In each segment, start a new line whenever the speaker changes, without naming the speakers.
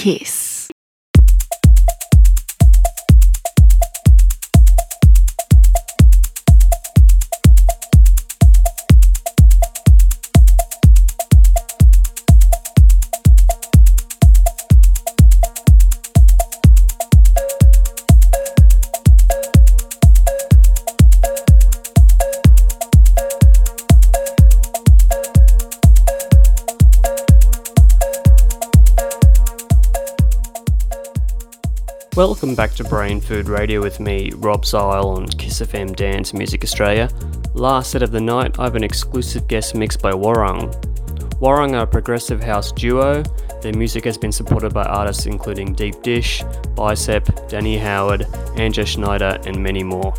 Kiss.
Welcome back to Brain Food Radio with me, Rob Zile on Kiss FM Dance Music Australia. Last set of the night, I have an exclusive guest mix by Warung. Warung are a progressive house duo. Their music has been supported by artists including Deep Dish, Bicep, Danny Howard, Anja Schneider, and many more.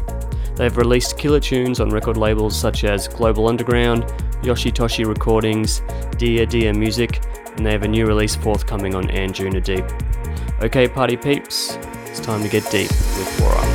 They've released killer tunes on record labels such as Global Underground, Yoshitoshi Recordings, Dia Dia Music, and they have a new release forthcoming on Anjunadeep. Okay, party peeps, it's time to get deep with Warung.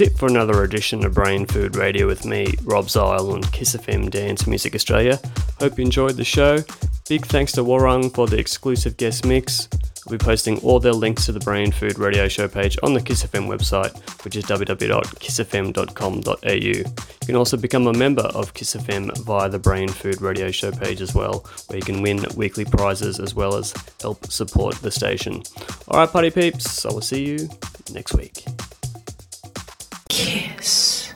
It for another edition of Brain Food Radio with me, Rob Zile on Kiss FM Dance Music Australia. Hope you enjoyed the show. Big thanks to Warung for the exclusive guest mix. I'll be posting all their links to the Brain Food Radio Show page on the Kiss FM website, which is www.kissfm.com.au. You can also become a member of Kiss FM via the Brain Food Radio Show page as well, where you can win weekly prizes as well as help support the station. Alright, party peeps, I will see you next week.
Kiss.